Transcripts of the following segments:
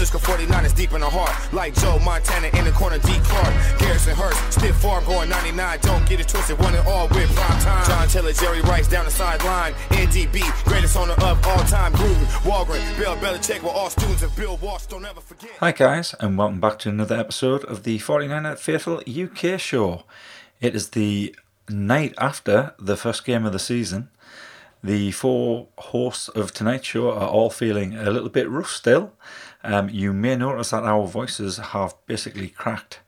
Francisco 49 is deep in the heart. Like Joe Montana in the corner, D. Clark. Garrison Hearst, stiff farm going 99. Don't get it twisted, one and all with prime time. John Taylor, Jerry Rice down the sideline. NDB, greatest owner of all time. Gruden, Holmgren, Bill Belichick were all students of Bill Walsh. Don't ever forget. Hi, guys, and welcome back to another episode of the 49er Faithful UK show. It is the night after the first game of the season. The four hosts of tonight's show are all feeling a little bit rough still. Um, you may notice that our voices have basically cracked,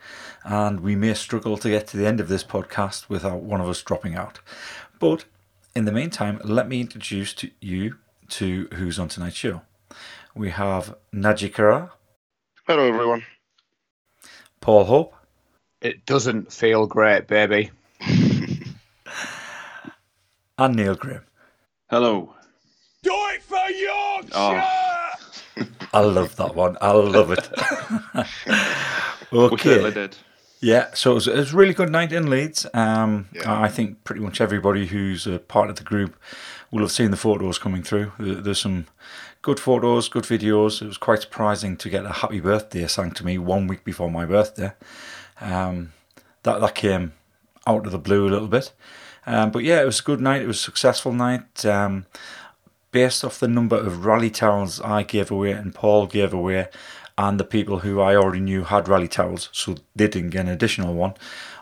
and we may struggle to get to the end of this podcast without one of us dropping out. But in the meantime, let me introduce to you to who's on tonight's show. We have Naji Kara, Hello, everyone. Paul Hope, It doesn't feel great, baby. and Neil Graham. Hello. Do it for Yorkshire! Oh. I love that one. I love it. We certainly okay. did. Yeah, so it was, it was a really good night in Leeds. Um, Yeah. I think pretty much everybody who's a part of the group will have seen the photos coming through. There's some good photos, good videos. It was quite surprising to get a happy birthday sang to me one week before my birthday. Um, that that came out of the blue a little bit. Um, but yeah, it was a good night. It was a successful night. Um, based off the number of rally towels I gave away and Paul gave away, and the people who I already knew had rally towels, so they didn't get an additional one.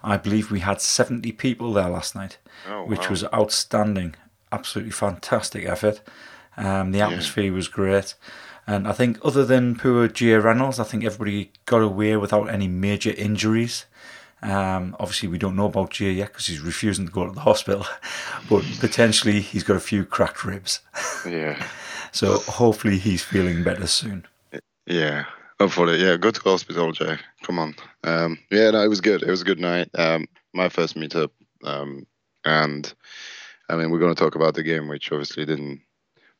I believe we had 70 people there last night, Oh, which wow. was outstanding. Absolutely fantastic effort. Um, the atmosphere was great. And I think, other than poor Jay Reynolds, I think everybody got away without any major injuries. Um, obviously, we don't know about Jay yet because he's refusing to go to the hospital, but potentially he's got a few cracked ribs. Yeah, So hopefully he's feeling better soon. yeah. Hopefully, yeah. Go to the hospital, Jay. Come on. Um, yeah, no, it was good. It was a good night. Um, my first meetup, um, and I mean, we're going to talk about the game, which obviously didn't,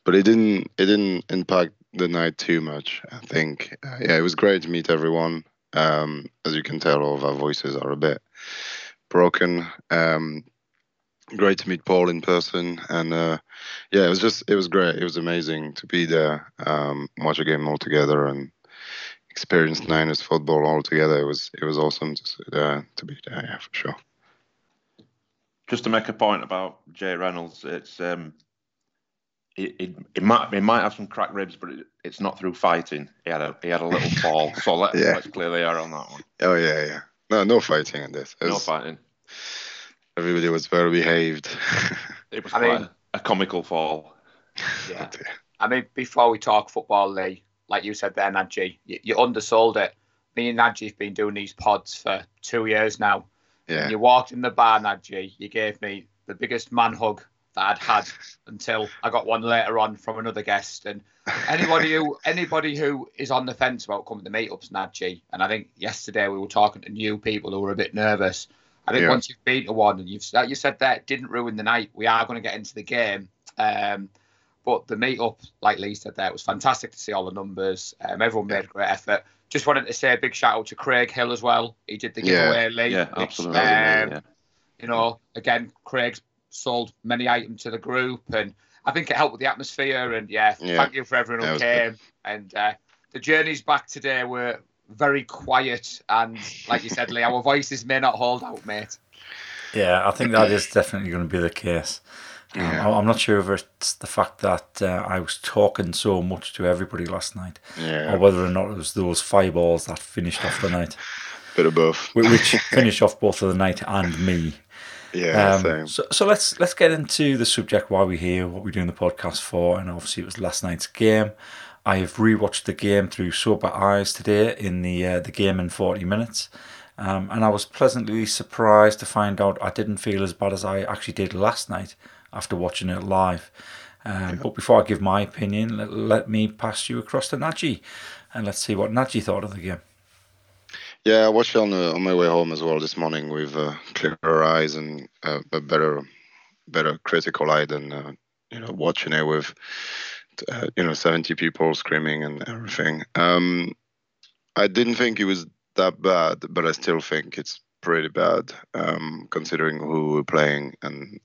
but it didn't. It didn't impact the night too much. I think. Uh, yeah, it was great to meet everyone. Um, as you can tell, all of our voices are a bit broken. Um, great to meet Paul in person, and uh, yeah, it was just it was great. It was amazing to be there, um, watch a game all together, and experience Niners football all together. It was it was awesome to uh, to be there, yeah, for sure. Just to make a point about Jay Reynolds, it's um, it, it, it might it might have some cracked ribs, but it, it's not through fighting. He had a he had a little fall, so let, Yeah. let's clear the air on that one. Oh yeah, yeah. No, no fighting in this. It No fighting. everybody was well behaved. It was I quite mean- a, a comical fall. Yeah. I mean, before we talk football, Lee, like you said there, Nadji, you, you undersold it. Me and Nadji have been doing these pods for two years now. yeah, You walked in the bar, Nadji. You gave me the biggest man hug that I'd had until I got one later on from another guest. And anybody who anybody who is on the fence about coming to meetups, Nadji, and I think yesterday we were talking to new people who were a bit nervous. I think Yeah. once you've beaten one and you've like you said that didn't ruin the night. We are going to get into the game. Um, but the meetup, like Lee said there, it was fantastic to see all the numbers. Um, everyone made a great effort. Just wanted to say a big shout out to Craig Hill as well. He did the Yeah. giveaway, Lee. Yeah, which, absolutely. um, yeah. you know, again, Craig's sold many items to the group, and I think it helped with the atmosphere. And yeah, Yeah. thank you for everyone who was came. And uh, the journeys back today were very quiet, and like you said, Lee, our voices may not hold out, mate. Yeah, I think that is definitely going to be the case. Um, Yeah. I- I'm not sure if it's the fact that uh, I was talking so much to everybody last night, yeah, or whether or not it was those fireballs that finished off the night, bit of both. which finished off both of the night and me. Yeah, Um, same. so, so let's let's get into the subject why we're here, what we're doing the podcast for, and obviously it was last night's game. I have rewatched the game through sober eyes today in the uh, the game in forty minutes, um, and I was pleasantly surprised to find out I didn't feel as bad as I actually did last night after watching it live. Um, But before I give my opinion, let, let me pass you across to Naji, and let's see what Naji thought of the game. Yeah, I watched it on the, on my way home as well this morning with uh, clearer eyes and uh, a better better critical eye than uh, you know watching it with uh, you know 70 people screaming and everything. Um, I didn't think it was that bad, but I still think it's pretty bad um, considering who we're playing and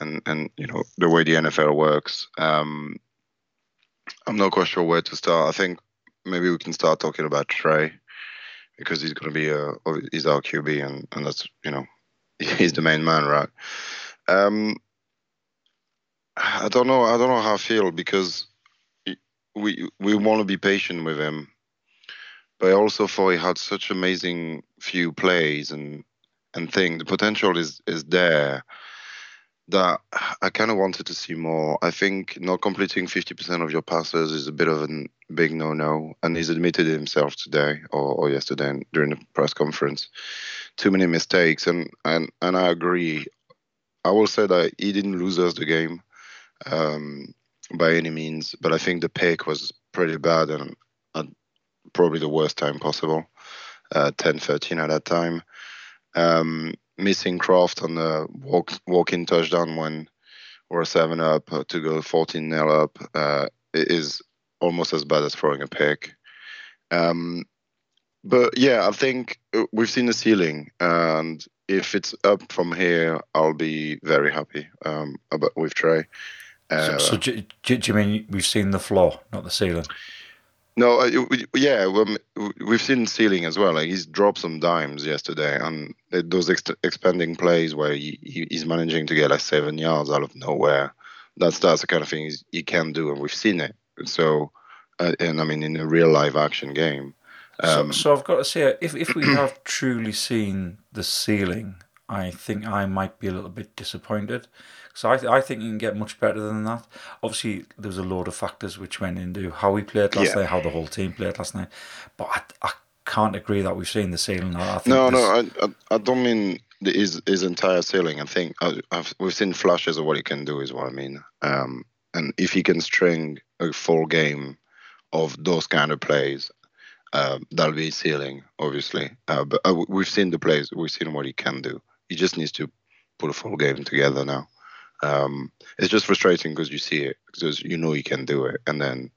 and and you know the way the NFL works. Um, I'm not quite sure where to start. I think maybe we can start talking about Trey because he's going to be a he's our QB and and that's you know he's the main man, right? Um, I don't know. I don't know how I feel because we we want to be patient with him, but I also thought he had such amazing few plays and and thing. The potential is is there that I kind of wanted to see more. I think not completing 50% of your passes is a bit of a big no-no, and he's admitted it himself today or, or yesterday during the press conference. Too many mistakes, and and and I agree. I will say that he didn't lose us the game um, by any means, but I think the pick was pretty bad and at probably the worst time possible. Uh, 10-13 at that time. Um, missing Kroft on the walk walk-in touchdown when we're seven up uh, to go 14 nil up uh, is almost as bad as throwing a pick. Um, but yeah, I think uh, we've seen the ceiling, and if it's up from here, I'll be very happy um, about with Trey. Uh, so, so do, do, you mean we've seen the floor, not the ceiling? No, uh, yeah, we've seen ceiling as well. Like he's dropped some dimes yesterday, and those ex- expanding plays where he, he's managing to get like seven yards out of nowhere. That's that's the kind of thing he can do, and we've seen it. So, uh, and I mean, in a real live action game. Um, so, so I've got to say, if if we have truly seen the ceiling, I think I might be a little bit disappointed so I, th- I think you can get much better than that. Obviously, there was a load of factors which went into how we played last yeah. night, how the whole team played last night. But I, I can't agree that we've seen the ceiling. I, no, no, I, I, I don't mean his his entire ceiling. I think I, we've seen flashes of what he can do. Is what I mean. Um, and if he can string a full game of those kind of plays, uh, that'll be ceiling, obviously. Uh, but uh, we've seen the plays. We've seen what he can do. He just needs to put a full game together now. Um, it's just frustrating because you see it because you know he can do it, and then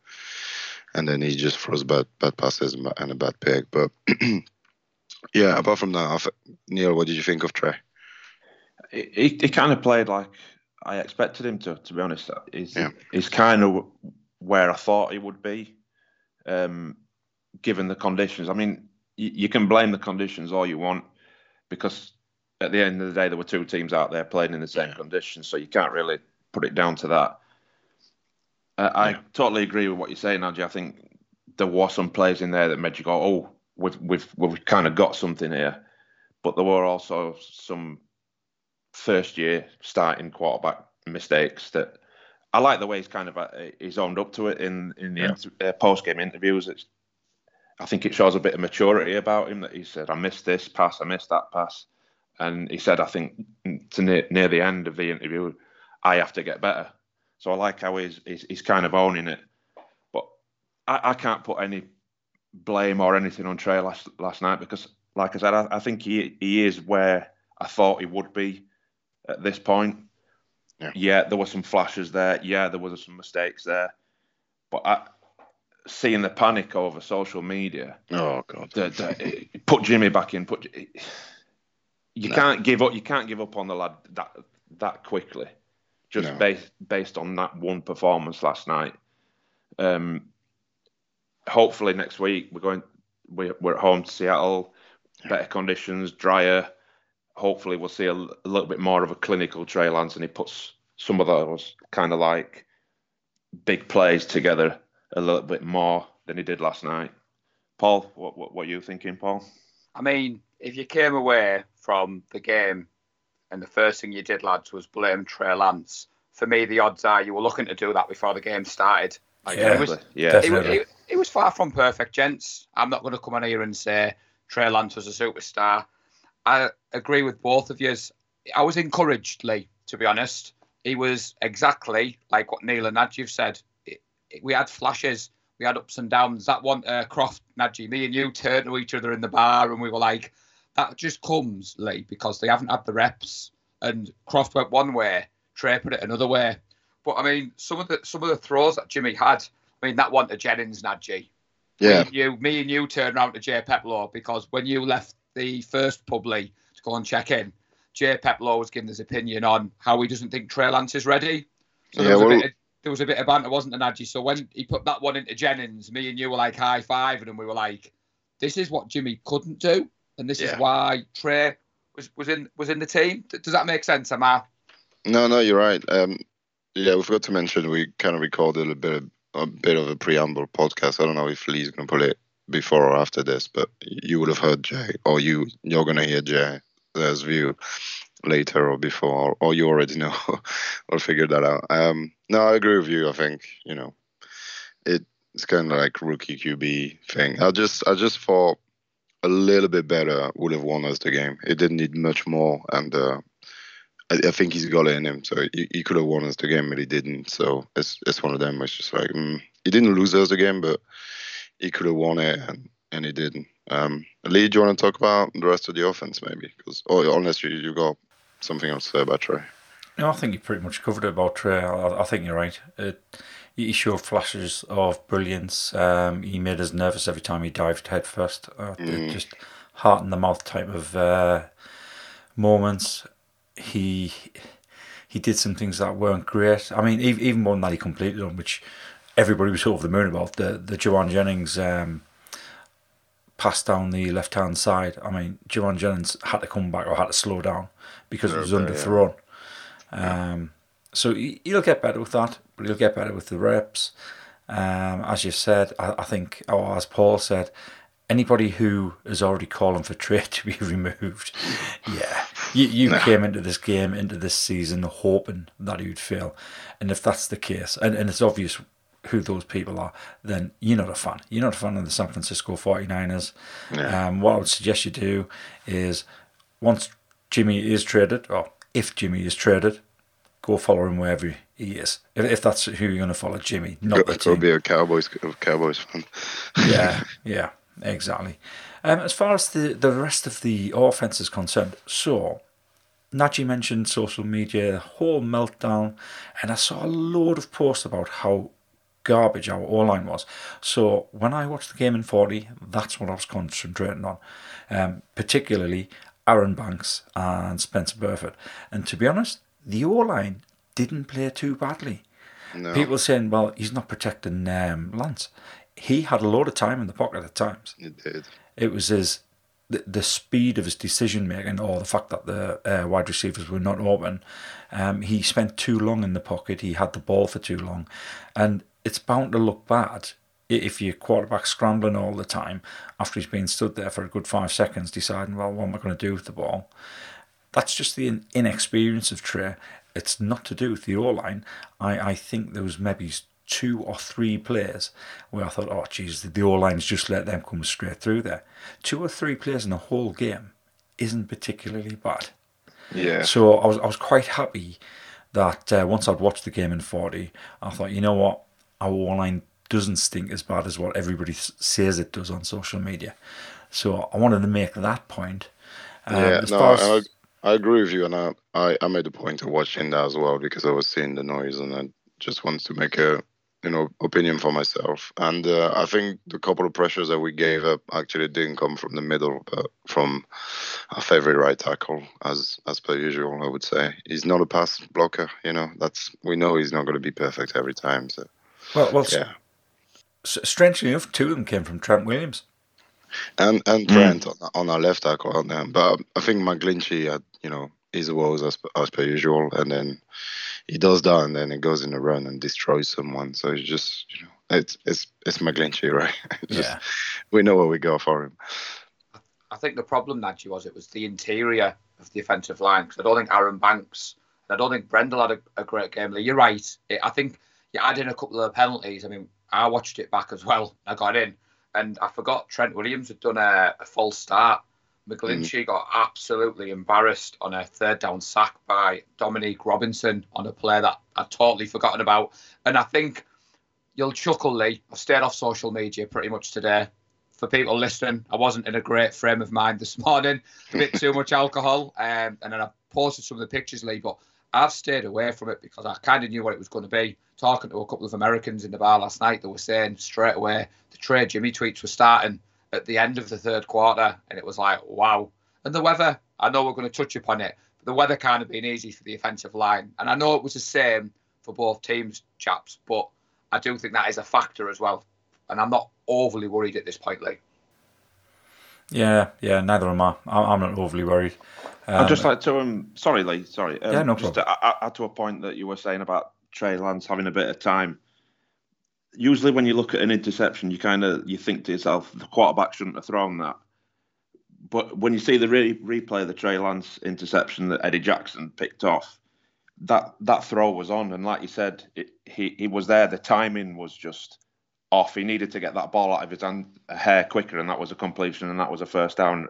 and then he just throws bad bad passes and a bad pick. But yeah, apart from that, Neil, what did you think of Trey? He, he kind of played like I expected him to. To be honest, he's yeah. he's kind of where I thought he would be, um, given the conditions. I mean, you, you can blame the conditions all you want because at the end of the day, there were two teams out there playing in the same yeah. conditions, so you can't really put it down to that. Uh, I yeah. totally agree with what you're saying, Angie. I think there were some players in there that made you go, "Oh, we've we've we've kind of got something here," but there were also some first year starting quarterback mistakes that I like the way he's kind of uh, he's owned up to it in in the yeah. uh, post game interviews. It's I think it shows a bit of maturity about him that he said, "I missed this pass, I missed that pass." And he said, I think to near, near the end of the interview, I have to get better. So I like how he's, he's, he's kind of owning it. But I, I, can't put any blame or anything on Trey last, last night because, like I said, I, I think he, he is where I thought he would be at this point. Yeah. yeah, there were some flashes there. Yeah, there were some mistakes there. But I, seeing the panic over social media. Oh God! The, the, put Jimmy back in. Put you no. can't give up. You can't give up on the lad that that quickly, just no. based based on that one performance last night. Um, hopefully next week we're going. We're, we're at home to Seattle, better conditions, drier. Hopefully we'll see a, a little bit more of a clinical Trey Lance, and he puts some of those kind of like big plays together a little bit more than he did last night. Paul, what what, what are you thinking, Paul? I mean, if you came away from the game and the first thing you did, lads, was blame Trey Lance, for me, the odds are you were looking to do that before the game started. Like, yeah, it was, yeah, it, it, it, was far from perfect, gents. I'm not going to come on here and say Trey Lance was a superstar. I agree with both of you. I was encouraged, Lee, to be honest. He was exactly like what Neil and Nadji said. we had flashes we had ups and downs. That one, uh, Kroft, Nadji, me and you turned to each other in the bar and we were like, that just comes, Lee, because they haven't had the reps. And Kroft went one way, Trey put it another way. But I mean, some of the some of the throws that Jimmy had, I mean, that one to Jennings, Nadji. Yeah. Me and you, me and you turned around to Jay Peplow because when you left the first publi to go and check in, Jay Peplow was giving his opinion on how he doesn't think Trey Lance is ready. So yeah, well, of, there was a bit of banter, wasn't there, Nadji? So when he put that one into Jennings, me and you were like high fiving, and we were like, "This is what Jimmy couldn't do, and this Yeah. is why Trey was was in was in the team." Does that make sense, Amar? No, no, you're right. Um, yeah, we forgot to mention we kind of recorded a bit of a bit of a preamble podcast. I don't know if Lee's going to put it before or after this, but you would have heard Jay, or you you're going to hear Jay's view later or before, or you already know. I'll figure that out. Um, no, I agree with you. I think you know it, it's kind of like rookie QB thing. I just I just thought a little bit better would have won us the game. It didn't need much more, and. Uh, I, I think he's got it in him. So he, he could have won us the game, but he didn't. So it's it's one of them. It's just like mm, he didn't lose us the game, but he could have won it, and, and he didn't. Um, Lee, do you want to talk about the rest of the offense, maybe? Because or unless you you got something else to say about Trey. No, I think you pretty much covered it about Trey. I, I think you're right. It, he showed flashes of brilliance. Um, he made us nervous every time he dived headfirst. first. Uh, it Just heart in the mouth type of uh, moments. He he did some things that weren't great. I mean, even, even one that he completed on, which everybody was over the moon about, the the Jauan Jennings um, pass down the left hand side. I mean, Jauan Jennings had to come back or had to slow down because it was Okay, yeah. underthrown. Um, so he, he'll get better with that, but he'll get better with the reps. Um, as you said, I, I think, or as Paul said, anybody who is already calling for trade to be removed, yeah, you, you came into this game, into this season, hoping that he would fail. And if that's the case, and, and it's obvious who those people are, then you're not a fan. You're not a fan of the San Francisco 49ers. Um, what I would suggest you do is once Jimmy is traded, or if Jimmy is traded, go follow him wherever he is. If, if that's who you're going to follow, Jimmy, not Go, the go team. be a Cowboys Cowboys fan. yeah, yeah, exactly. Um, as far as the, the rest of the offense is concerned, so Najee mentioned social media, the whole meltdown, and I saw a load of posts about how garbage our O line was. So when I watched the game in 40, that's what I was concentrating on, um, particularly Aaron Banks and Spencer Burford. And to be honest, the O line didn't play too badly. No. People saying, well, he's not protecting um, Lance. He had a lot of time in the pocket at times. It did. It was his the, the speed of his decision making, or the fact that the uh, wide receivers were not open. Um, he spent too long in the pocket. He had the ball for too long, and it's bound to look bad if your quarterback scrambling all the time after he's been stood there for a good five seconds, deciding, well, what am I going to do with the ball? That's just the in- inexperience of Trey. It's not to do with the O line. I, I think there was maybe two or three players where I thought, oh, geez, the, the O line's just let them come straight through there. Two or three players in a whole game isn't particularly bad. Yeah. So I was I was quite happy that uh, once I'd watched the game in 40, I thought, you know what, our O line doesn't stink as bad as what everybody says it does on social media. So I wanted to make that point. Um, yeah, no, as- I, I agree with you, and I, I, I made a point of watching that as well because I was seeing the noise, and I just wanted to make a you know opinion for myself. And uh, I think the couple of pressures that we gave up actually didn't come from the middle, but from our favorite right tackle, as as per usual. I would say he's not a pass blocker. You know, that's we know he's not going to be perfect every time. So well, well yeah. S- strangely enough, two of them came from Trent Williams. and and hmm. Trent on, on our left tackle on them. But um, I think McGlinchey had you know his woes as, as per usual, and then he does that, and then he goes in a run and destroys someone. So it's just you know it's it's it's McGlinchey, right? Just, Yeah. we know where we go for him. I think the problem, Nadji, was it was the interior of the offensive line because I don't think Aaron Banks, and I don't think Brendel had a, a great game. Lee, You're right. It, I think you add in a couple of penalties. I mean, I watched it back as well. I got in, and I forgot Trent Williams had done a, a full start. McGlinchey got absolutely embarrassed on a third down sack by Dominique Robinson on a play that I'd totally forgotten about. And I think you'll chuckle, Lee. I've stayed off social media pretty much today. For people listening, I wasn't in a great frame of mind this morning. A bit too much alcohol, um, and then I posted some of the pictures, Lee. But I've stayed away from it because I kind of knew what it was going to be. Talking to a couple of Americans in the bar last night, they were saying straight away the trade Jimmy tweets were starting at the end of the third quarter, and it was like, wow. And the weather, I know we're going to touch upon it, but the weather kind of been easy for the offensive line, and I know it was the same for both teams, chaps. But I do think that is a factor as well, and I'm not overly worried at this point, Lee. Yeah, yeah, neither am I. I'm not overly worried. Um, I'd just like to, um, sorry, Lee, sorry. Um, yeah, no just problem. To add to a point that you were saying about Trey Lance having a bit of time. Usually, when you look at an interception, you kind of you think to yourself, the quarterback shouldn't have thrown that. But when you see the re- replay of the Trey Lance interception that Eddie Jackson picked off, that that throw was on, and like you said, it, he he was there. The timing was just off. He needed to get that ball out of his hand a hair quicker, and that was a completion, and that was a first down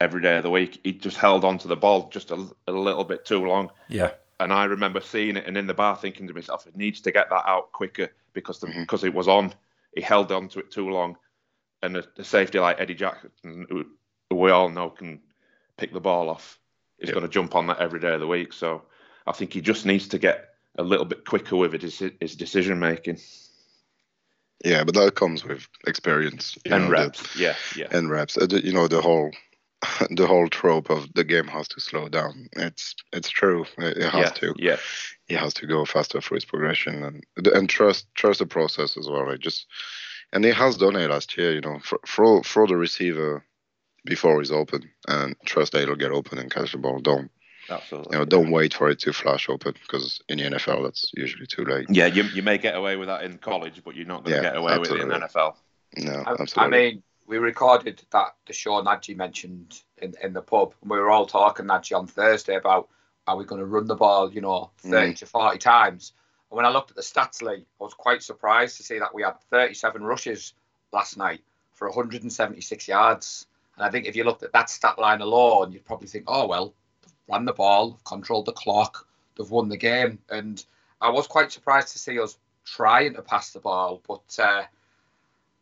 every day of the week. He just held on to the ball just a, a little bit too long. Yeah. And I remember seeing it and in the bar thinking to myself, it needs to get that out quicker because the, mm-hmm. because it was on. He held on to it too long, and the, the safety like Eddie Jackson, who, who, we all know can pick the ball off, is yeah. going to jump on that every day of the week. So I think he just needs to get a little bit quicker with it, his, his decision making. Yeah, but that comes with experience and know, reps. The, yeah, yeah, and reps. Uh, you know the whole the whole trope of the game has to slow down. It's it's true. It, it has yeah, to. Yeah. He has to go faster for his progression and and trust trust the process as well. Like just and he has done it last year. You know, throw throw the receiver before he's open and trust that he'll get open and catch the ball. Don't Absolutely. You know, don't wait for it to flash open because in the NFL that's usually too late. Yeah, you, you may get away with that in college, but you're not going to yeah, get away absolutely. with it in the NFL. No, I, absolutely. I mean, we recorded that the show Nadji mentioned in, in the pub, and we were all talking Nadji on Thursday about are we going to run the ball, you know, 30 mm. to 40 times. And when I looked at the stats, Lee, I was quite surprised to see that we had 37 rushes last night for 176 yards. And I think if you looked at that stat line alone, you'd probably think, oh, well, ran the ball, controlled the clock, they've won the game. And I was quite surprised to see us trying to pass the ball, but uh,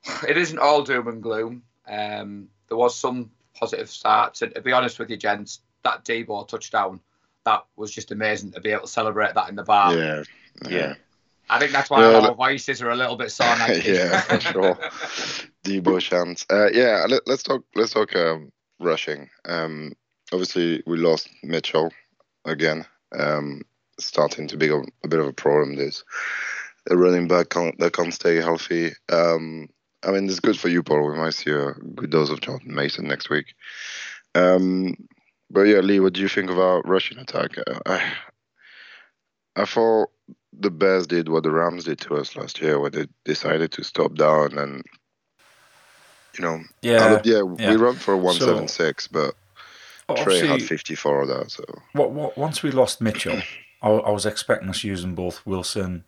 it isn't all doom and gloom. Um, there was some positive starts, and to be honest with you, gents, that Deebo touchdown, that was just amazing to be able to celebrate that in the bar. Yeah, yeah. I think that's why our voices are a little bit sore. yeah, for sure. Deebo chance. Uh, yeah, let, us talk. Let's talk um, rushing. Um, obviously we lost Mitchell again. Um, starting to be a, bit of a problem. This a running back can't, that can't stay healthy. Um, I mean, it's good for you, Paul. We might see a good dose of Jordan Mason next week. Um, but yeah, Lee, what do you think of our Russian attack? I, I thought the Bears did what the Rams did to us last year, where they decided to stop down and, you know, yeah, yeah, yeah. we run for one seven six, but Trey had 54 of that. So what, what, once we lost Mitchell, I, I, was expecting us using both Wilson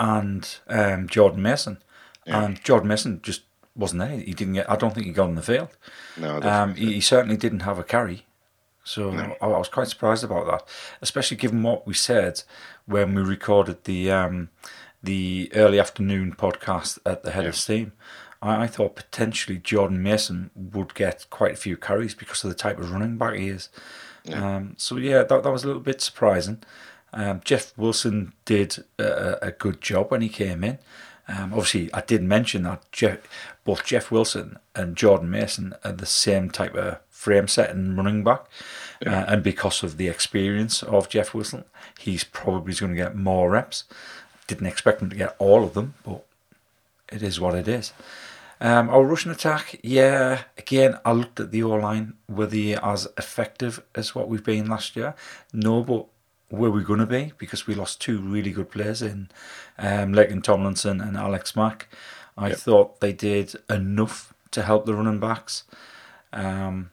and um, Jordan Mason, yeah. and Jordan Mason just wasn't there. He didn't get. I don't think he got on the field. No, um, he, he, certainly didn't have a carry. So no. I, I, was quite surprised about that, especially given what we said when we recorded the um, the early afternoon podcast at the head yeah. of steam. I, I thought potentially Jordan Mason would get quite a few carries because of the type of running back he is. Yeah. Um, so yeah, that that was a little bit surprising. Um, Jeff Wilson did a, a, good job when he came in. Um, obviously, I did mention that Jeff, both Jeff Wilson and Jordan Mason are the same type of frame set and running back. Yeah. Uh, and because of the experience of Jeff Wilson, he's probably going to get more reps. Didn't expect him to get all of them, but it is what it is. Um, our Russian attack, yeah, again, I looked at the O line. Were they as effective as what we've been last year? No, but were we going to be? Because we lost two really good players in um, Laken Tomlinson and Alex Mack. I yep. thought they did enough to help the running backs. Um,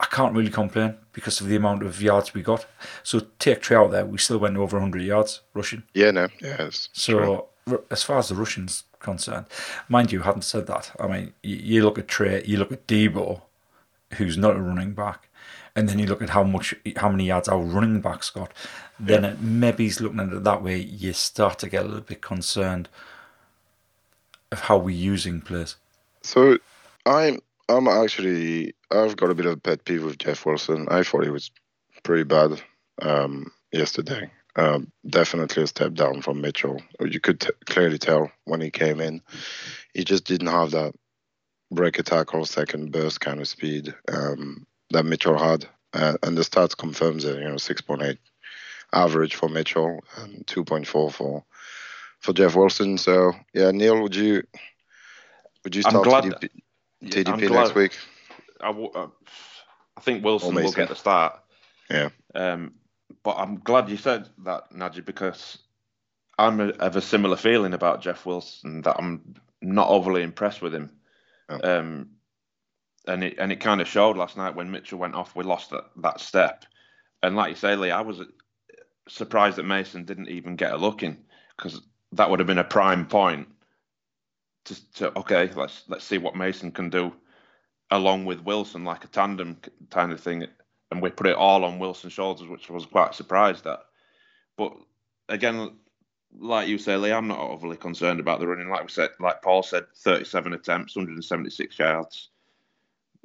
I can't really complain because of the amount of yards we got. So take Trey out there, we still went over 100 yards rushing. Yeah, no, yeah. So true. as far as the Russians concerned. Mind you, haven't said that. I mean, you, you look at Trey, you look at Deebo, who's not a running back, and then you look at how much, how many yards our running backs got. Then yeah. it, maybe he's looking at it that way. You start to get a little bit concerned of how we're using players. So I'm, I'm actually, I've got a bit of a pet peeve with Jeff Wilson. I thought he was pretty bad um, yesterday. Um, definitely a step down from Mitchell. You could t- clearly tell when he came in. He just didn't have that break attack or second burst kind of speed um, that Mitchell had. Uh, and the stats confirms it, you know, 6.8 average for Mitchell and 2.4 for for Jeff Wilson. So yeah, Neil, would you would you start TDP, TDP next week? I, uh, think Wilson will get the start. Yeah. Um, but I'm glad you said that, Najee, because I'm a, of a similar feeling about Jeff Wilson that I'm not overly impressed with him. Oh. Um, and it and it kind of showed last night when Mitchell went off. We lost that, that step, and like you say, Lee, I was surprised that Mason didn't even get a look in because that would have been a prime point to, to okay, let's let's see what Mason can do along with Wilson, like a tandem kind of thing, and we put it all on Wilson's shoulders, which I was quite surprised at. But again, like you say, Lee, I'm not overly concerned about the running. Like we said, like Paul said, 37 attempts, 176 yards.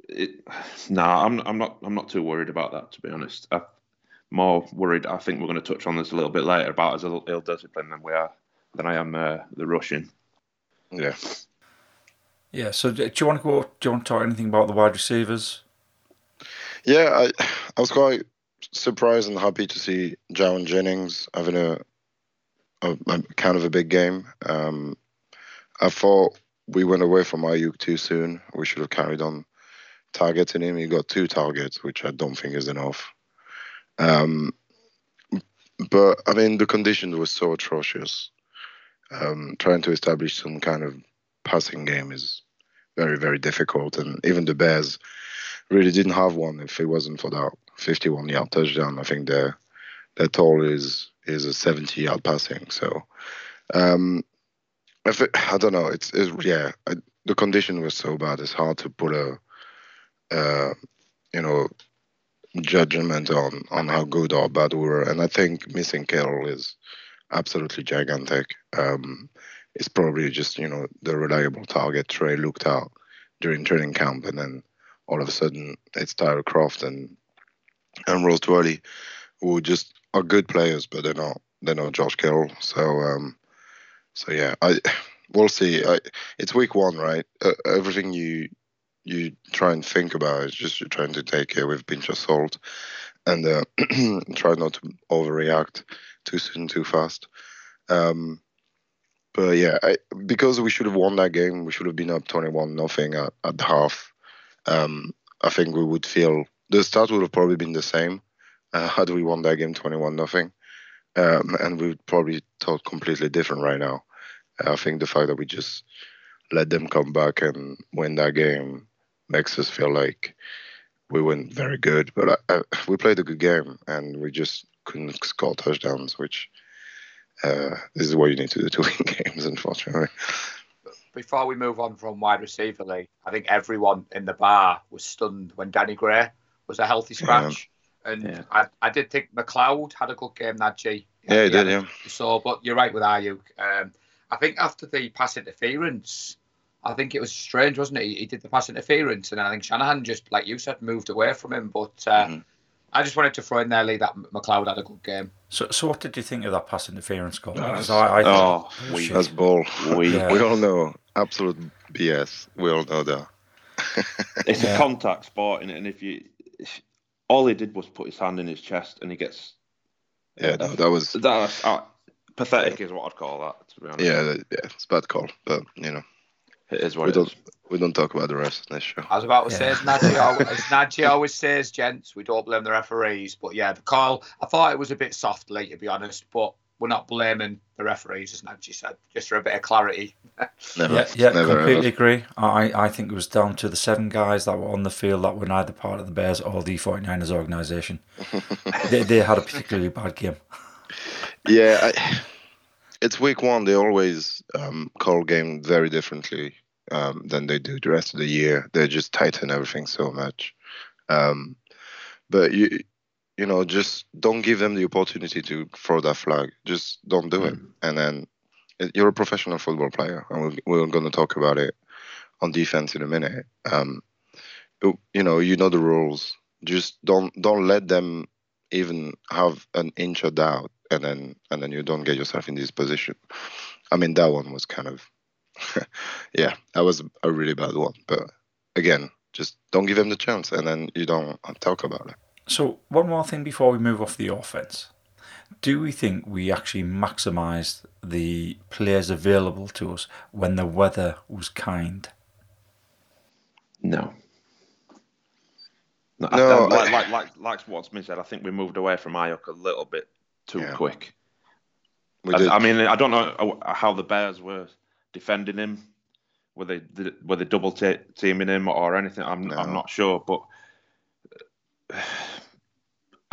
It, nah, I'm I'm not I'm not too worried about that to be honest. I'm more worried. I think we're going to touch on this a little bit later about as a ill disciplined than we are than I am uh, the rushing. Yeah. Yeah. So do you want to go? Do you want to talk anything about the wide receivers? Yeah, I I was quite surprised and happy to see Jauan Jennings having a, a, a, kind of a big game. Um, I thought we went away from Aiyuk too soon. We should have carried on targeting him. He got two targets, which I don't think is enough. Um, but I mean, the conditions were so atrocious. Um, trying to establish some kind of passing game is very, very difficult. And even the Bears really didn't have one if it wasn't for that 51 yard touchdown. I think their their total is is a 70 yard passing. So um, if it, I don't know, it's, it's yeah, I, the condition was so bad. It's hard to put a uh, you know judgment on on how good or bad we were. And I think missing Kittle is absolutely gigantic. Um, it's probably just you know the reliable target Trey looked out during training camp, and then all of a sudden it's Tyler Kroft and and Rose who just are good players, but they're not they're not Josh Kittle. So um, so yeah, I we'll see. I, it's week one, right? Uh, everything you you try and think about is just trying to take it with a pinch of salt, and uh, try not to overreact too soon, too fast. Um, but yeah, I, because we should have won that game, we should have been up 21 nothing at, at half. Um, I think we would feel the start would have probably been the same uh, had we won that game 21 nothing, um, and we would probably thought completely different right now. I think the fact that we just let them come back and win that game makes us feel like we weren't very good. But I, I, we played a good game, and we just couldn't score touchdowns, which uh, this is what you need to do to win games, unfortunately. Before we move on from wide receiver league, I think everyone in the bar was stunned when Danny Gray was a healthy scratch. Yeah. And yeah. I, I did think McCloud had a good game that G. Yeah, he did, yeah. So, but you're right with Aiyuk. Um, I think after the pass interference, I think it was strange, wasn't it? He, he, did the pass interference, and I think Shanahan just, like you said, moved away from him. But uh, mm-hmm. I just wanted to throw in there, Lee, that McCloud had a good game. So, so what did you think of that pass interference call? That's, I, I oh, we, that's bull. We, yeah. we all know absolute BS. We all know that. it's yeah. a contact sport, and if you, if, all he did was put his hand in his chest, and he gets. Yeah, no, that was that was uh, pathetic, is what I'd call that. To be honest. Yeah, yeah, it's bad call, but you know, it is what we it don't, is. We don't talk about the rest in this show. I was about to yeah. say, as Najee, always, as Najee always says, gents, we don't blame the referees. But yeah, the call, I thought it was a bit soft, late to be honest. But we're not blaming the referees, as Nancy said, just for a bit of clarity. never, yeah, yeah never completely ever. agree. I, I think it was down to the seven guys that were on the field that were neither part of the Bears or the 49ers organisation. they, they had a particularly bad game. Yeah, I, it's week one. They always um, call game very differently um, than they do the rest of the year. They just tighten everything so much. Um, but you, you know, just don't give them the opportunity to throw that flag. Just don't do it. Mm. And then you're a professional football player, and we're, we're going to talk about it on defense in a minute. Um, you know, you know the rules. Just don't don't let them even have an inch of doubt, and then and then you don't get yourself in this position. I mean, that one was kind of yeah, that was a really bad one. But again, just don't give them the chance, and then you don't talk about it. So one more thing before we move off the offense. do we think we actually maximised the players available to us when the weather was kind? No. No, No, like, I- like, like, like what Smith said, I think we moved away from Aiyuk a little bit too Yeah. quick. We I, did. I mean, I don't know how the Bears were defending him. Were they were they double ta teaming him or anything? I'm No. I'm not sure, but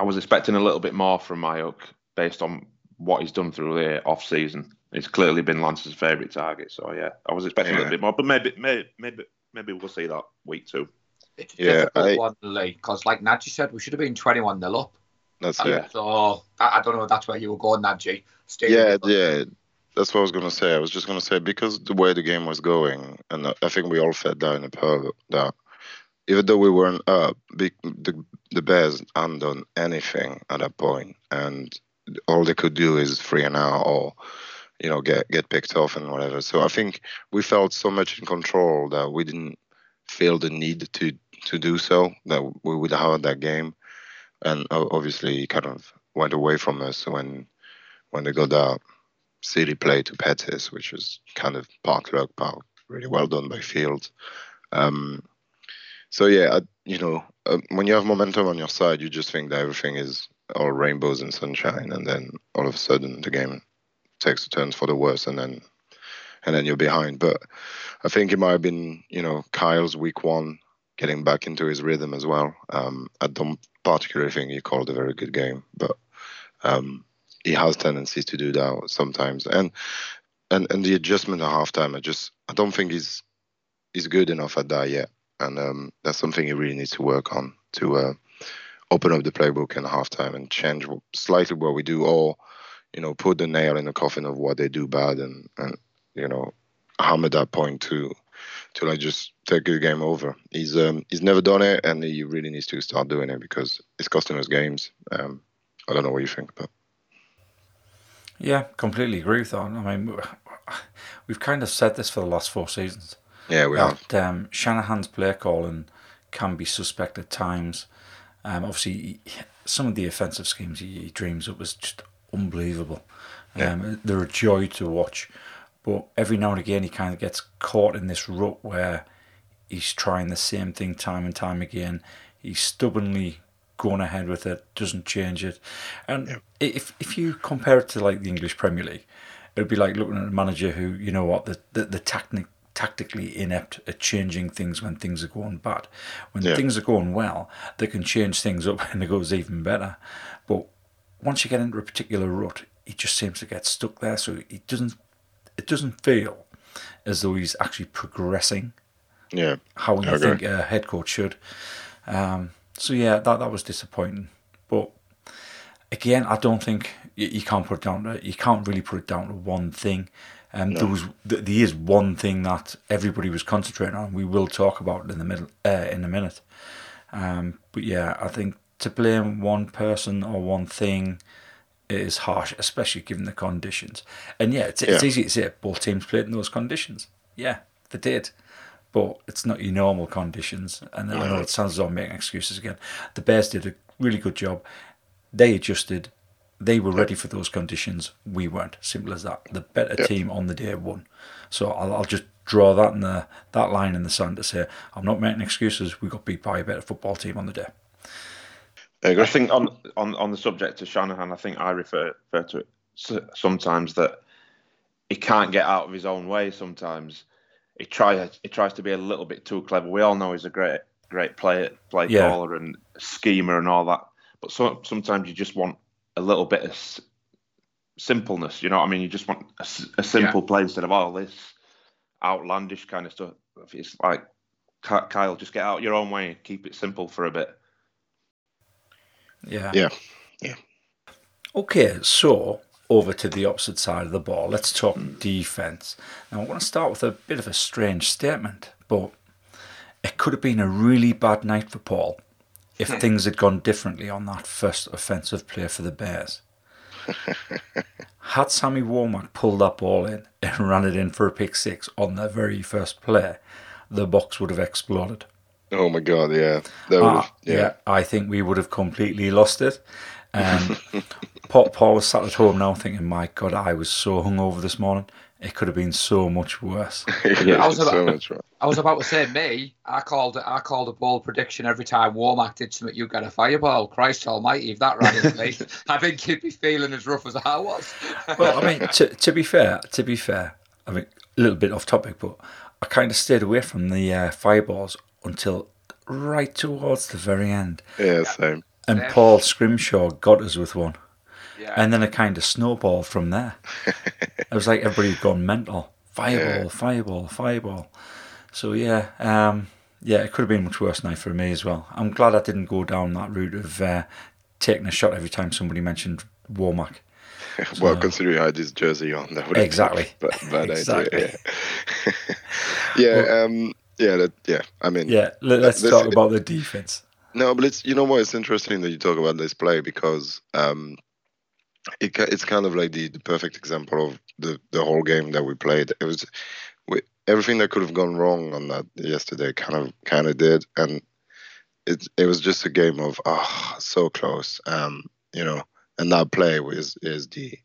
I was expecting a little bit more from Aiyuk based on what he's done through the off season. He's clearly been Lance's favourite target, so yeah, I was expecting a little bit more, but maybe maybe maybe maybe we'll see that week two. It's Yeah, difficult I- one, Lee, because like Nadji said, we should have been 21 nil up. That's And it. So I, I don't know if that's where you were going, Nadji. Yeah, yeah. That's what I was gonna say. I was just gonna say because the way the game was going, and I think we all fed down the pub that even though we weren't the the Bears hadn't done anything at that point, and all they could do is free an hour or you know get get picked off and whatever. So I think we felt so much in control that we didn't feel the need to to do so that we would have that game, and obviously kind of went away from us when when they got that city play to Pettis, which was kind of part luck, part really well done by Field. Um, so yeah, I, you know, uh, when you have momentum on your side, you just think that everything is all rainbows and sunshine, and then all of a sudden the game takes a turn for the worse, and then and then you're behind. But I think it might have been, you know, Kyle's week one getting back into his rhythm as well. Um, I don't particularly think he called a very good game, but um, he has tendencies to do that sometimes. And and and the adjustment at halftime, I just I don't think he's he's good enough at that yet. And um, that's something he really needs to work on to uh, open up the playbook in halftime and change slightly what we do, or you know, put the nail in the coffin of what they do bad, and and you know, hammer that point to to like just take the game over. He's um he's never done it, and he really needs to start doing it because it's costing us games. Um, I don't know what you think, but Yeah, completely agree with that. I mean, we've kind of said this for the last four seasons. Yeah, we have. that um, Shanahan's play calling can be suspect at times. Um, obviously, he- some of the offensive schemes he, he dreams up was just unbelievable. Um, They're a joy to watch, but every now and again he kind of gets caught in this rut where he's trying the same thing time and time again. He's stubbornly going ahead with it, doesn't change it. And if if you compare it to like the English Premier League, it'd be like looking at a manager who, you know what, the the, the tactic, inept at changing things when things are going bad. When Yeah. things are going well, they can change things up and it goes even better. But once you get into a particular rut, he just seems to get stuck there. So it doesn't. It doesn't feel as though he's actually progressing Yeah, how you agree. think a head coach should. Um, so yeah, that that was disappointing. But again, I don't think you, you can't put it down to you can't really put it down to one thing. Um, There was th- there is one thing that everybody was concentrating on. We will talk about it in the middle uh, in a minute. Um, but yeah, I think to blame one person or one thing is harsh, especially given the conditions. And yeah, it's, it's easy to say both teams played in those conditions. Yeah, they did. But it's not your normal conditions. And I know it sounds as though I'm making excuses again. The Bears did a really good job. They adjusted. They were ready for those conditions. We weren't. Simple as that. The better Yeah. team on the day won. So I'll, I'll just draw that in the that line in the sand to say I'm not making excuses. We got beat by a better football team on the day. I think on on on the subject of Shanahan, I think I refer, refer to it sometimes that he can't get out of his own way. Sometimes he tries he tries to be a little bit too clever. We all know he's a great great player, play Yeah. caller and schemer and all that. But so, sometimes you just want a little bit of s- simpleness. You know what I mean? You just want a simple play instead of all this outlandish kind of stuff. It's like Kyle, just get out your own way, and keep it simple for a bit. Yeah. Yeah. Yeah. Okay, so over to the opposite side of the ball. Let's talk defense. Now, I want to start with a bit of a strange statement, but it could have been a really bad night for Paul if things had gone differently on that first offensive play for the Bears. Had Sammy Womack pulled that ball in and ran it in for a pick six on the very first play, the box would have exploded. Oh my god, yeah. That would Ah, have, yeah. I think we would have completely lost it. And Paul, Paul was sat at home now thinking, my God, I was so hungover this morning. It could have been so much worse. yeah, I was so about- much wrong. I was about to say me. I called it. I called a bold prediction every time Womack did something. You get a fireball. Christ Almighty! If that ran into me, I think you'd be feeling as rough as I was. well, I mean, to, to be fair, to be fair, I mean, a little bit off topic, but I kind of stayed away from the uh, fireballs until right towards the very end. Yeah, same. And Yeah. Paul Scrimshaw got us with one. Yeah. And then it kind of snowballed from there. it was like everybody had gone mental. Fireball, Yeah. fireball, fireball. So yeah, um, yeah, it could have been much worse now for me as well. I'm glad I didn't go down that route of uh, taking a shot every time somebody mentioned Womack. well, considering I had this jersey on, that would Exactly. Bad, bad Exactly. idea. Yeah, yeah, um, yeah, that, yeah. I mean, Yeah, let, us talk about the defense. No, but it's you know what? It's interesting that you talk about this play because um, it it's kind of like the, the perfect example of the the whole game that we played. It was we, everything that could have gone wrong on that yesterday kind of kind of did, and it it was just a game of ah so close. Um, you know, and that play was is the,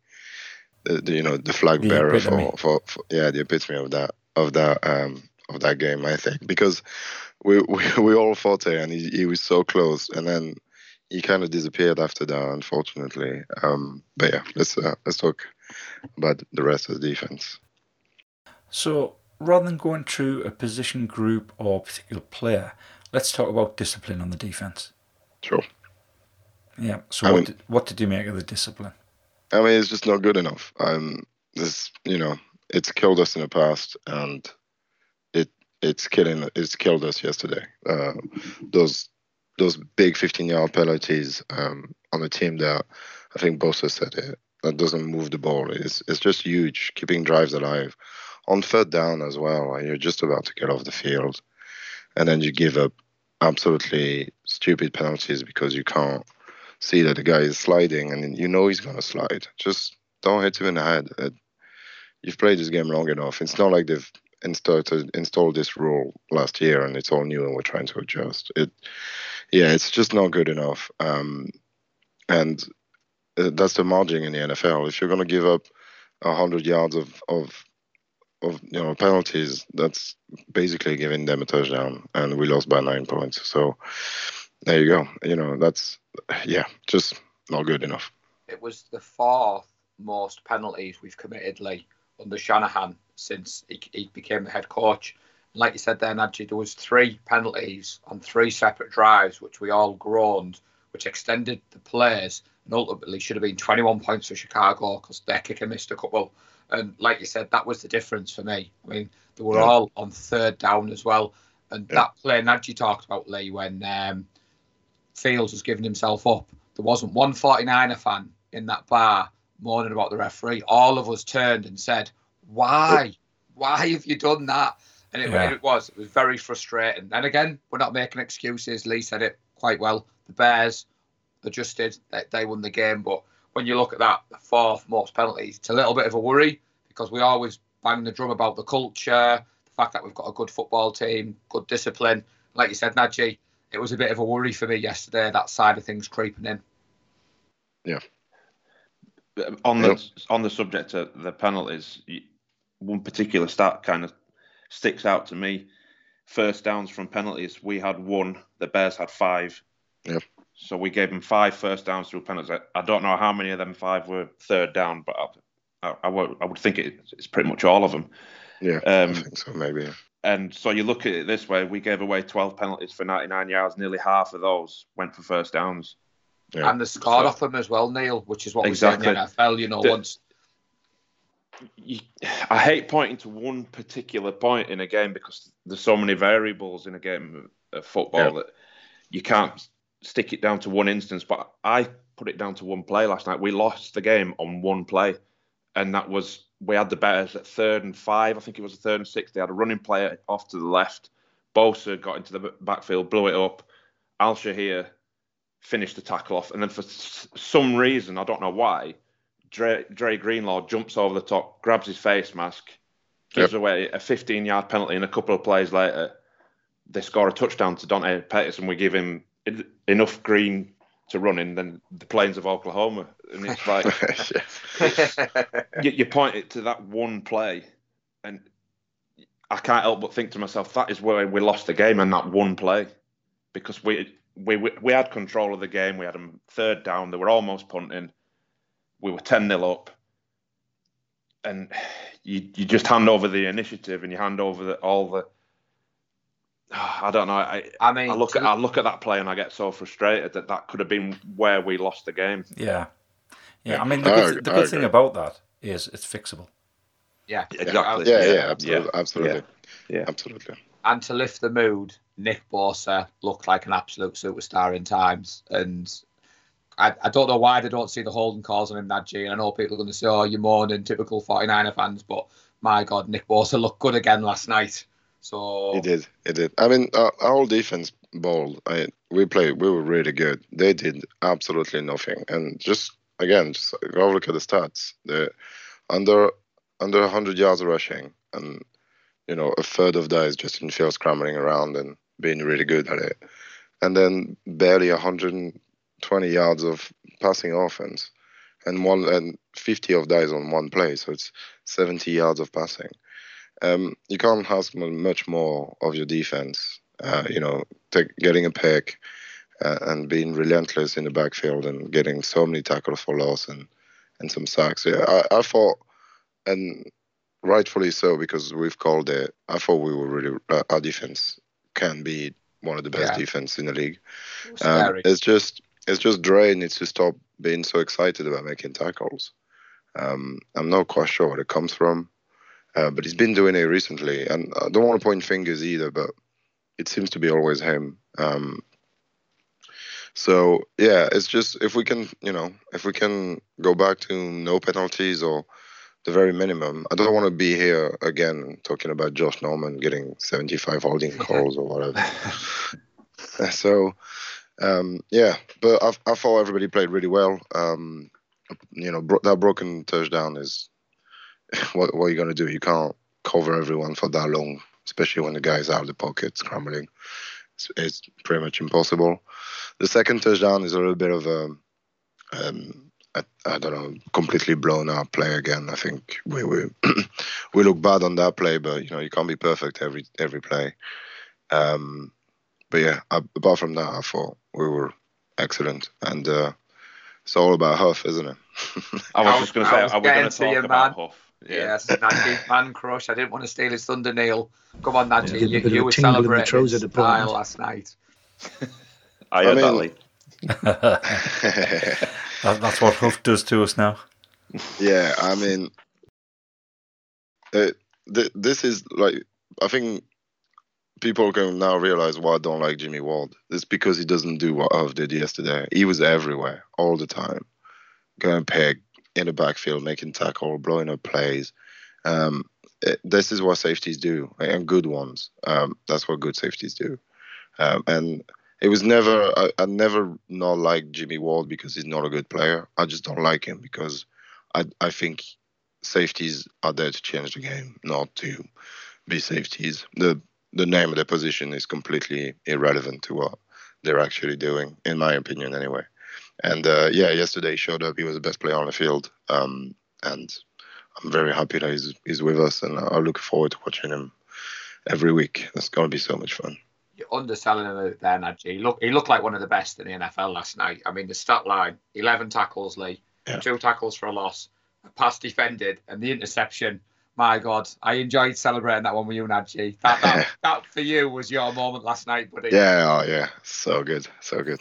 the, the you know the flag The bearer for, for, for yeah the epitome of that of that um of that game. I think because we we, we all fought it, and he, he was so close, and then he kind of disappeared after that, unfortunately. Um, but yeah, let's uh, let's talk about the rest of the defense. So rather than going through a position group or a particular player, let's talk about discipline on the defense. Sure. Yeah. So I what mean- did, what did you make of the discipline? I mean, it's just not good enough. Um, this, you know, it's killed us in the past, and it it's killing it's killed us yesterday. Uh, those those big 15 yard penalties um, on a team that I think Bosa said it that doesn't move the ball is it's just huge, keeping drives alive. On third down as well, and you're just about to get off the field, and then you give up absolutely stupid penalties because you can't see that the guy is sliding and you know he's going to slide. Just don't hit him in the head. It, you've played this game long enough. It's not like they've installed installed this rule last year and it's all new and we're trying to adjust. It, yeah, it's just not good enough. Um, and uh, that's the margin in the NFL. If you're going to give up hundred yards of of of you know penalties, that's basically giving them a touchdown, and we lost by nine points. So there you go. You know that's yeah, just not good enough. it was the fourth most penalties we've committed, Lee, under Shanahan since he, he became the head coach. Like you said there, Nadji, there was three penalties on three separate drives, which we all groaned, which extended the plays and ultimately should have been 21 points for Chicago because their kicker missed a couple. And like you said, that was the difference for me. I mean, they were Yeah. all on third down as well. And Yeah. that play Nadji talked about, Lee, when um, Fields was giving himself up, there wasn't one 49er fan in that bar moaning about the referee. All of us turned and said, Why? Why have you done that? And it, Yeah. it was. It was very frustrating. And again, we're not making excuses. Lee said it quite well. The Bears adjusted, they, they won the game. But when you look at that, the fourth most penalties, it's a little bit of a worry because we always bang the drum about the culture, the fact that we've got a good football team, good discipline. Like you said, Nadji, it was a bit of a worry for me yesterday, that side of things creeping in. On the on the subject of the penalties, one particular stat kind of sticks out to me. First downs from penalties, we had one. The Bears had five. Yep. So we gave them five first downs through penalties. I, I don't know how many of them five were third down, but I, I, I, would, I would think it, it's pretty much all of them. Yeah, I Um, think so. Maybe. And so you look at it this way: we gave away 12 penalties for 99 yards. Nearly half of those went for first downs. Yeah. And the scored So- off them as well, Neil, which is what Exactly. we say in the NFL. You know, The- once you, I hate pointing to one particular point in a game because there's so many variables in a game of football Yeah. that you can't stick it down to one instance. But I put it down to one play last night. We lost the game on one play, and that was we had the Bears at third and five. I think it was a third and six. They had a running player off to the left. Bosa got into the backfield, blew it up. Al-Shaair finished the tackle off, and then for s- some reason, I don't know why, Dre, Dre Greenlaw jumps over the top, grabs his face mask, gives away a 15 yard penalty, and a couple of plays later, they score a touchdown to Dante Pettis, and we give him enough green to running than the plains of Oklahoma, and it's like you, you point it to that one play, and I can't help but think to myself that is where we lost the game and that one play, because we we we had control of the game. We had them third down. They were almost punting. We were ten 0 up, and you you just hand over the initiative and you hand over the, all the. I don't know. I, I mean, I look at I look at that play and I get so frustrated that that could have been where we lost the game. Yeah, yeah. I mean, the good, the good thing about that is it's fixable. Yeah, exactly. Yeah, yeah, yeah absolutely, yeah. absolutely, yeah. absolutely. And to lift the mood, Nick Bosa looked like an absolute superstar in times, and I, I don't know why they don't see the holding calls on him, Nadji. And I know people are going to say, "Oh, you're mourning typical 49er fans," but my God, Nick Bosa looked good again last night. So he did, he did. I mean, our, our defense ball. I we played, we were really good. They did absolutely nothing, and just again, just go look at the stats. The under under 100 yards rushing, and you know a third of that is just in field scrambling around and being really good at it, and then barely 120 yards of passing offense, and one and 50 of that is on one play, so it's 70 yards of passing. Um, you can't ask much more of your defense. Uh, you know, take, getting a pick uh, and being relentless in the backfield and getting so many tackles for loss and and some sacks. Yeah, I, I thought and rightfully so because we've called it. I thought we were really uh, our defense can be one of the best yeah. defense in the league. Um, it's just it's just Dre needs to stop being so excited about making tackles. Um, I'm not quite sure where it comes from, uh, but he's been doing it recently, and I don't want to point fingers either, but it seems to be always him. Um, so yeah, it's just if we can, you know, if we can go back to no penalties or the very minimum. I don't want to be here again talking about Josh Norman getting 75 holding calls or whatever. so, um, yeah, but I, I, thought everybody played really well. Um, you know, bro- that broken touchdown is what, what are you going to do? You can't cover everyone for that long, especially when the guy's out of the pocket scrambling. It's, it's pretty much impossible. The second touchdown is a little bit of a um, I, I, don't know, completely blown our play again. I think we we we look bad on that play, but you know you can't be perfect every every play. Um, but yeah, apart from that, I thought we were excellent, and uh, it's all about Huff, isn't it? I was just going to say, are we going to talk about Huff? Yeah. Yes, Nadji, man crush. I didn't want to steal his thunder, Neil. Come on, Nadji, yeah, you, you were celebrating his style last night. I heard I mean, that, that's what Huff does to us now. Yeah, I mean, it, th- this is like I think people can now realize why I don't like Jimmy Ward. It's because he doesn't do what Huff did yesterday. He was everywhere all the time, going peg in the backfield, making tackle, blowing up plays. Um, it, this is what safeties do, and good ones. Um, that's what good safeties do. Um, and it was never I, I never not like Jimmy Ward because he's not a good player. I just don't like him because I I think safeties are there to change the game, not to be safeties. The the name of the position is completely irrelevant to what they're actually doing, in my opinion, anyway. And uh, yeah, yesterday he showed up. He was the best player on the field, um, and I'm very happy that he's he's with us, and I look forward to watching him every week. It's to be so much fun you're underselling him there, Nadji. He looked, he looked like one of the best in the NFL last night. I mean, the stat line 11 tackles, Lee, yeah. two tackles for a loss, a pass defended, and the interception. My God, I enjoyed celebrating that one with you, Nadji. That, that, that for you was your moment last night, buddy. Yeah, oh, yeah. So good. So good.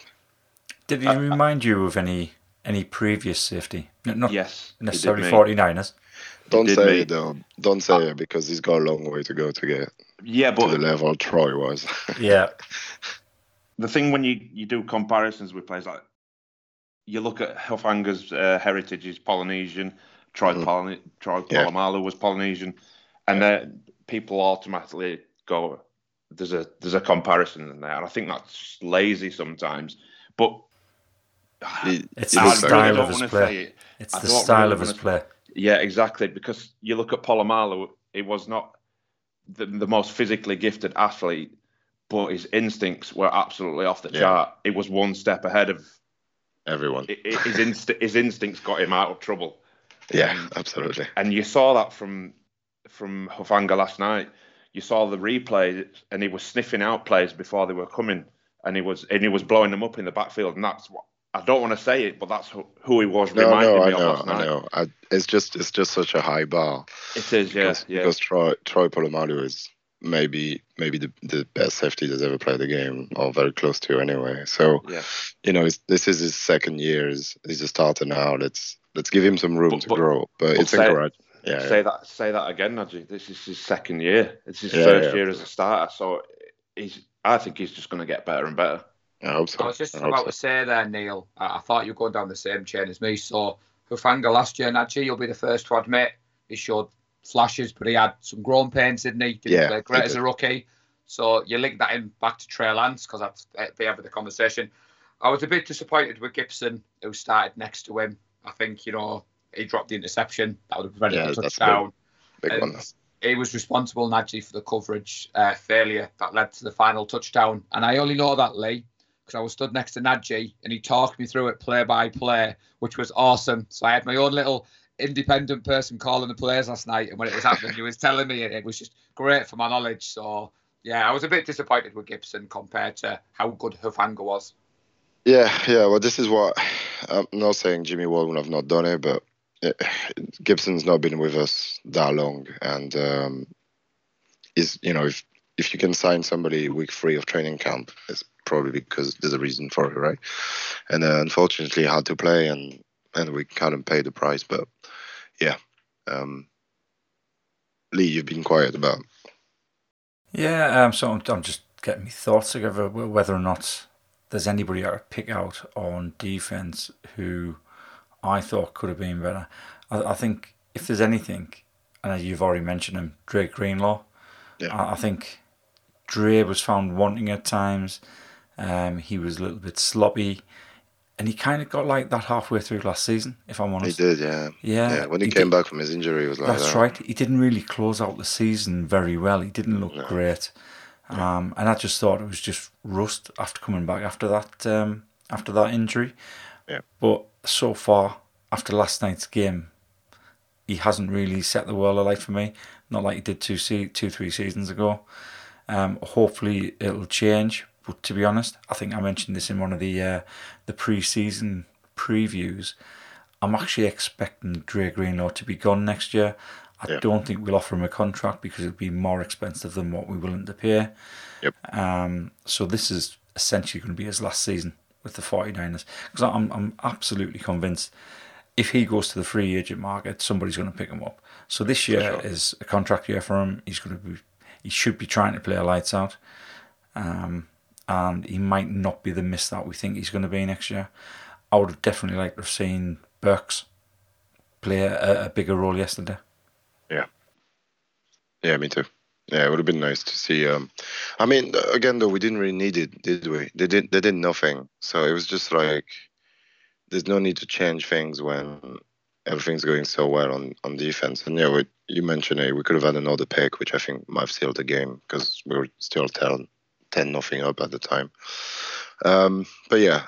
Did he uh, remind you of any any previous safety? Not yes, necessarily 49ers. Don't say me. it though. Don't say it because he's got a long way to go to get yeah, but to the level Troy was. yeah. The thing when you, you do comparisons with players like you look at Hufanga's uh, heritage is Polynesian, Troy, mm. Poly- Troy yeah. Polamalu was Polynesian, and yeah. uh, people automatically go, "There's a there's a comparison in there," and I think that's lazy sometimes. But it's the style of his play. It. It's the style really of his play. Yeah, exactly. Because you look at Polamalu, it was not the, the most physically gifted athlete, but his instincts were absolutely off the yeah. chart. It was one step ahead of everyone. His, inst- his instincts got him out of trouble. Yeah, um, absolutely. And you saw that from from Hufanga last night. You saw the replay, and he was sniffing out players before they were coming, and he was and he was blowing them up in the backfield, and that's what I don't want to say it, but that's who, who he was no, reminding no, me I know, of last night. I know. I, it's just it's just such a high bar. It is, yeah, because, yeah. Because Troy Troy Polamalu is maybe maybe the, the best safety that's ever played the game, or very close to anyway. So, yeah. you know, this is his second year. He's, he's a starter now. Let's let's give him some room but, to but, grow. But, but it's say, encouraging. Yeah, say yeah. that say that again, Najee. This is his second year. It's his yeah, first year as a starter. So he's I think he's just going to get better and better. I. I was just I about so. to say there, Neil. I, I thought you were going down the same chain as me. So Hufanga last year, Najee, you'll be the first to admit he showed flashes, but he had some growing pains, didn't he? Didn't yeah, play great as a rookie. So you link that in back to Trey Lance because that's the end of the conversation. I was a bit disappointed with Gipson, who started next to him. I think you know he dropped the interception that would have prevented yeah, the touchdown. Big, big one. He was responsible, Najee, for the coverage uh, failure that led to the final touchdown. And I only know that Lee because I was stood next to Nadji and he talked me through it play by play, which was awesome. So I had my own little independent person calling the plays last night, and when it was happening, he was telling me it, it was just great for my knowledge. So yeah, I was a bit disappointed with Gipson compared to how good Hufanga was. Yeah, yeah. Well, this is what I'm not saying Jimmy Ward would have not done it, but it, Gipson's not been with us that long, and um, is you know if if you can sign somebody week three of training camp, it's probably because there's a reason for it, right? And uh, unfortunately, had to play, and and we couldn't pay the price. But yeah, um, Lee, you've been quiet about. Yeah, um, so I'm, I'm just getting my thoughts together whether or not there's anybody I would pick out on defense who I thought could have been better. I, I think if there's anything, and as you've already mentioned him, Dre Greenlaw. Yeah. I, I think Dre was found wanting at times. Um, he was a little bit sloppy, and he kind of got like that halfway through last season. If I'm honest, he did, yeah. Yeah. yeah when he, he came did. back from his injury, he was like that's that. right. He didn't really close out the season very well. He didn't look no. great, um, and I just thought it was just rust after coming back after that um, after that injury. Yeah. But so far, after last night's game, he hasn't really set the world alight for me. Not like he did two, two three seasons ago. Um, hopefully it'll change. But to be honest, I think I mentioned this in one of the uh, the pre-season previews. I'm actually expecting Dre Greenlaw to be gone next year. I yeah. don't think we'll offer him a contract because it'll be more expensive than what we're willing to pay. Yep. Um, so this is essentially going to be his last season with the 49ers because I'm I'm absolutely convinced if he goes to the free agent market, somebody's going to pick him up. So this year sure. is a contract year for him. He's going to be he should be trying to play a lights out. Um, and he might not be the miss that we think he's going to be next year. I would have definitely liked to have seen Burks play a, a bigger role yesterday. Yeah. Yeah, me too. Yeah, it would have been nice to see. Um, I mean, again, though, we didn't really need it, did we? They did. They did nothing. So it was just like there's no need to change things when everything's going so well on, on defense. And yeah, we, you mentioned it. We could have had another pick, which I think might have sealed the game because we were still 10, 10 nothing up at the time. Um, but yeah,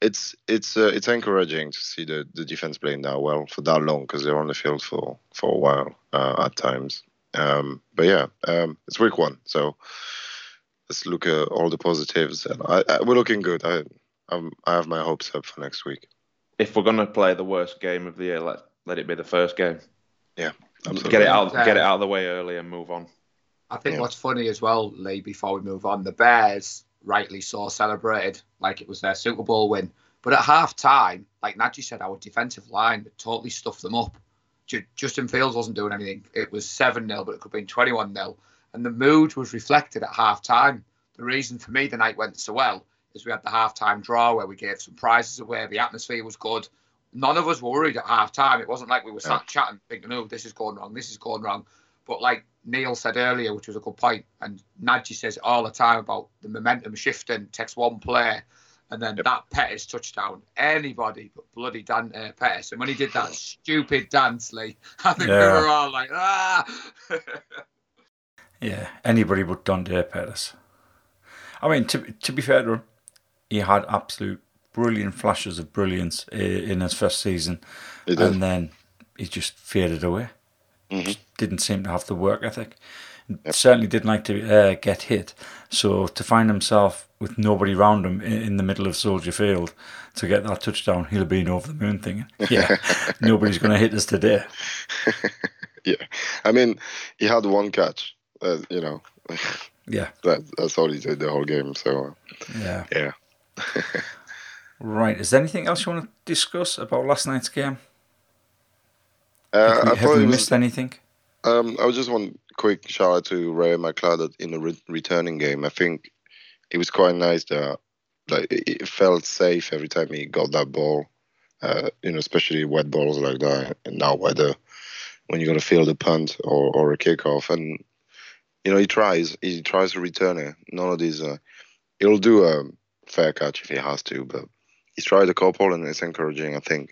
it's it's uh, it's encouraging to see the, the defense playing that well for that long because they're on the field for for a while uh, at times. Um, but yeah, um, it's week one, so let's look at all the positives. And I, I, we're looking good. I I'm, I have my hopes up for next week. If we're gonna play the worst game of the year, let let it be the first game. Yeah, absolutely. Get it out, get it out of the way early and move on. I think yeah. what's funny as well, Lee, before we move on, the Bears rightly so celebrated like it was their Super Bowl win. But at half time, like Najee said, our defensive line totally stuffed them up. Justin Fields wasn't doing anything. It was 7 0, but it could have been 21 0. And the mood was reflected at half time. The reason for me the night went so well is we had the half time draw where we gave some prizes away. The atmosphere was good. None of us were worried at half time. It wasn't like we were sat yeah. chatting, thinking, oh, this is going wrong, this is going wrong. But like Neil said earlier, which was a good point, and Najee says all the time about the momentum shifting, takes one play and then yep. that Pettis touchdown, anybody but bloody Dante Pettis. And when he did that stupid dance, Lee, I think yeah. we were all like, ah. yeah, anybody but Dante Pettis. I mean, to, to be fair to him, he had absolute brilliant flashes of brilliance in his first season, and then he just faded away. Mm-hmm. Didn't seem to have the work ethic. Yep. Certainly didn't like to uh, get hit. So to find himself with nobody around him in, in, the middle of Soldier Field to get that touchdown, he'll be over the moon thinking, yeah, nobody's going to hit us today. yeah, I mean, he had one catch, uh, you know. Yeah, that, that's all he did the whole game. So yeah, yeah. right. Is there anything else you want to discuss about last night's game? Uh, have we, have we missed anything? Um, I was just one quick shout out to Ray McCloud in the re- returning game. I think it was quite nice that like it felt safe every time he got that ball. Uh, you know, especially wet balls like that. And now weather, when you're gonna field a punt or, or a kickoff, and you know he tries, he tries to return it. None of these, uh, he'll do a fair catch if he has to, but he's tried a couple and it's encouraging. I think,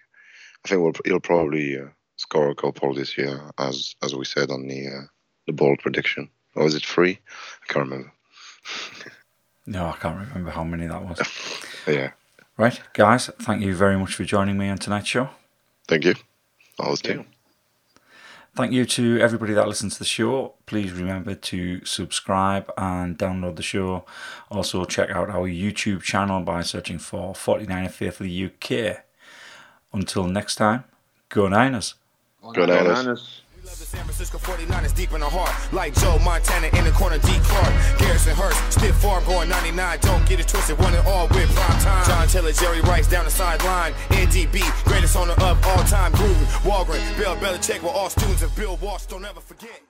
I think we'll, he'll probably uh, score a couple this year, as as we said on the uh, the bold prediction. Or was it three? I can't remember. no, I can't remember how many that was. yeah. Right, guys. Thank you very much for joining me on tonight's show. Thank you. Always do. Thank you to everybody that listens to the show. Please remember to subscribe and download the show. Also, check out our YouTube channel by searching for 49 Faithfully UK. Until next time, go Niners. Go Niners. Love the San Francisco 49ers deep in the heart. Like Joe Montana in the corner, D. Clark. Garrison Hearst, stiff farm going 99. Don't get it twisted, one and all with prime time. John Taylor, Jerry Rice down the sideline. NDB, greatest owner of all time. Groovy, Holmgren, Bill Belichick, were all students of Bill Walsh. Don't ever forget.